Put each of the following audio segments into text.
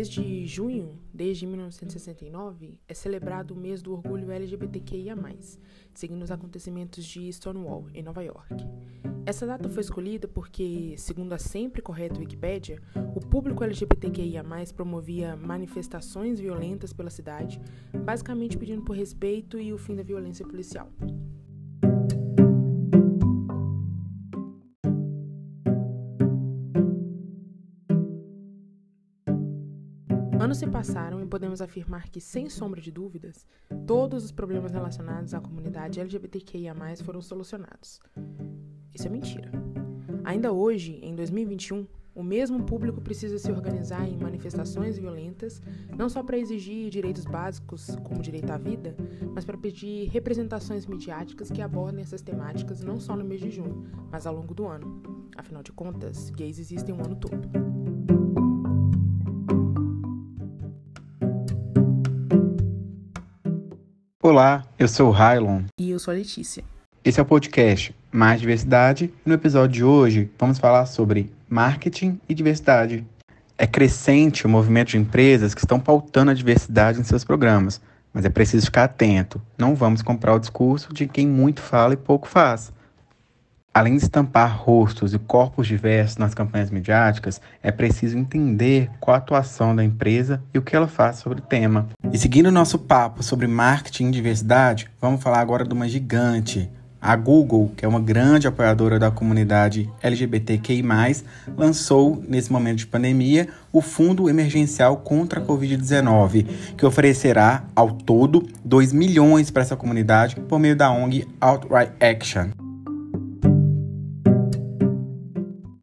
mês de junho, desde 1969, é celebrado o mês do orgulho LGBTQIA, seguindo os acontecimentos de Stonewall, em Nova York. Essa data foi escolhida porque, segundo a sempre correta Wikipédia, o público LGBTQIA promovia manifestações violentas pela cidade, basicamente pedindo por respeito e o fim da violência policial. Anos se passaram e podemos afirmar que, sem sombra de dúvidas, todos os problemas relacionados à comunidade LGBTQIA foram solucionados. Isso é mentira. Ainda hoje, em 2021, o mesmo público precisa se organizar em manifestações violentas, não só para exigir direitos básicos, como direito à vida, mas para pedir representações midiáticas que abordem essas temáticas não só no mês de junho, mas ao longo do ano. Afinal de contas, gays existem o ano todo. Olá, eu sou o Rylon. E eu sou a Letícia. Esse é o podcast Mais Diversidade e no episódio de hoje vamos falar sobre marketing e diversidade. É crescente o movimento de empresas que estão pautando a diversidade em seus programas, mas é preciso ficar atento. Não vamos comprar o discurso de quem muito fala e pouco faz. Além de estampar rostos e corpos diversos nas campanhas midiáticas, é preciso entender qual a atuação da empresa e o que ela faz sobre o tema. E seguindo o nosso papo sobre marketing e diversidade, vamos falar agora de uma gigante. A Google, que é uma grande apoiadora da comunidade LGBTQI, lançou, nesse momento de pandemia, o Fundo Emergencial contra a Covid-19, que oferecerá, ao todo, 2 milhões para essa comunidade por meio da ONG Outright Action.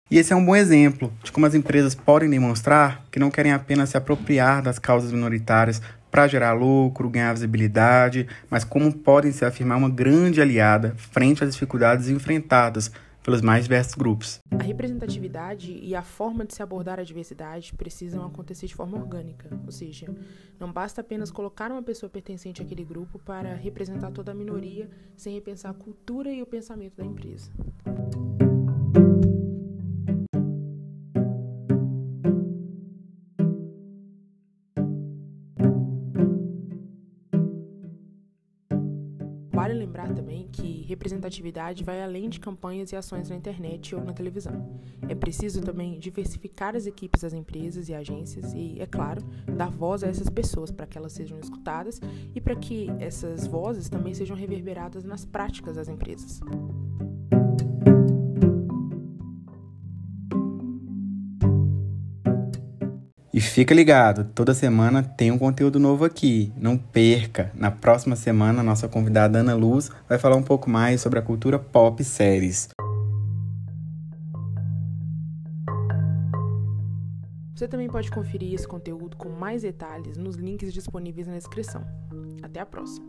E esse é um bom exemplo de como as empresas podem demonstrar que não querem apenas se apropriar das causas minoritárias para gerar lucro, ganhar visibilidade, mas como podem se afirmar uma grande aliada frente às dificuldades enfrentadas pelos mais diversos grupos. A representatividade e a forma de se abordar a diversidade precisam acontecer de forma orgânica, ou seja, não basta apenas colocar uma pessoa pertencente àquele grupo para representar toda a minoria sem repensar a cultura e o pensamento da empresa. Vale lembrar também que representatividade vai além de campanhas e ações na internet ou na televisão. É preciso também diversificar as equipes das empresas e agências e, é claro, dar voz a essas pessoas para que elas sejam escutadas e para que essas vozes também sejam reverberadas nas práticas das empresas. E fica ligado, toda semana tem um conteúdo novo aqui. Não perca! Na próxima semana, nossa convidada Ana Luz vai falar um pouco mais sobre a cultura pop séries. Você também pode conferir esse conteúdo com mais detalhes nos links disponíveis na descrição. Até a próxima!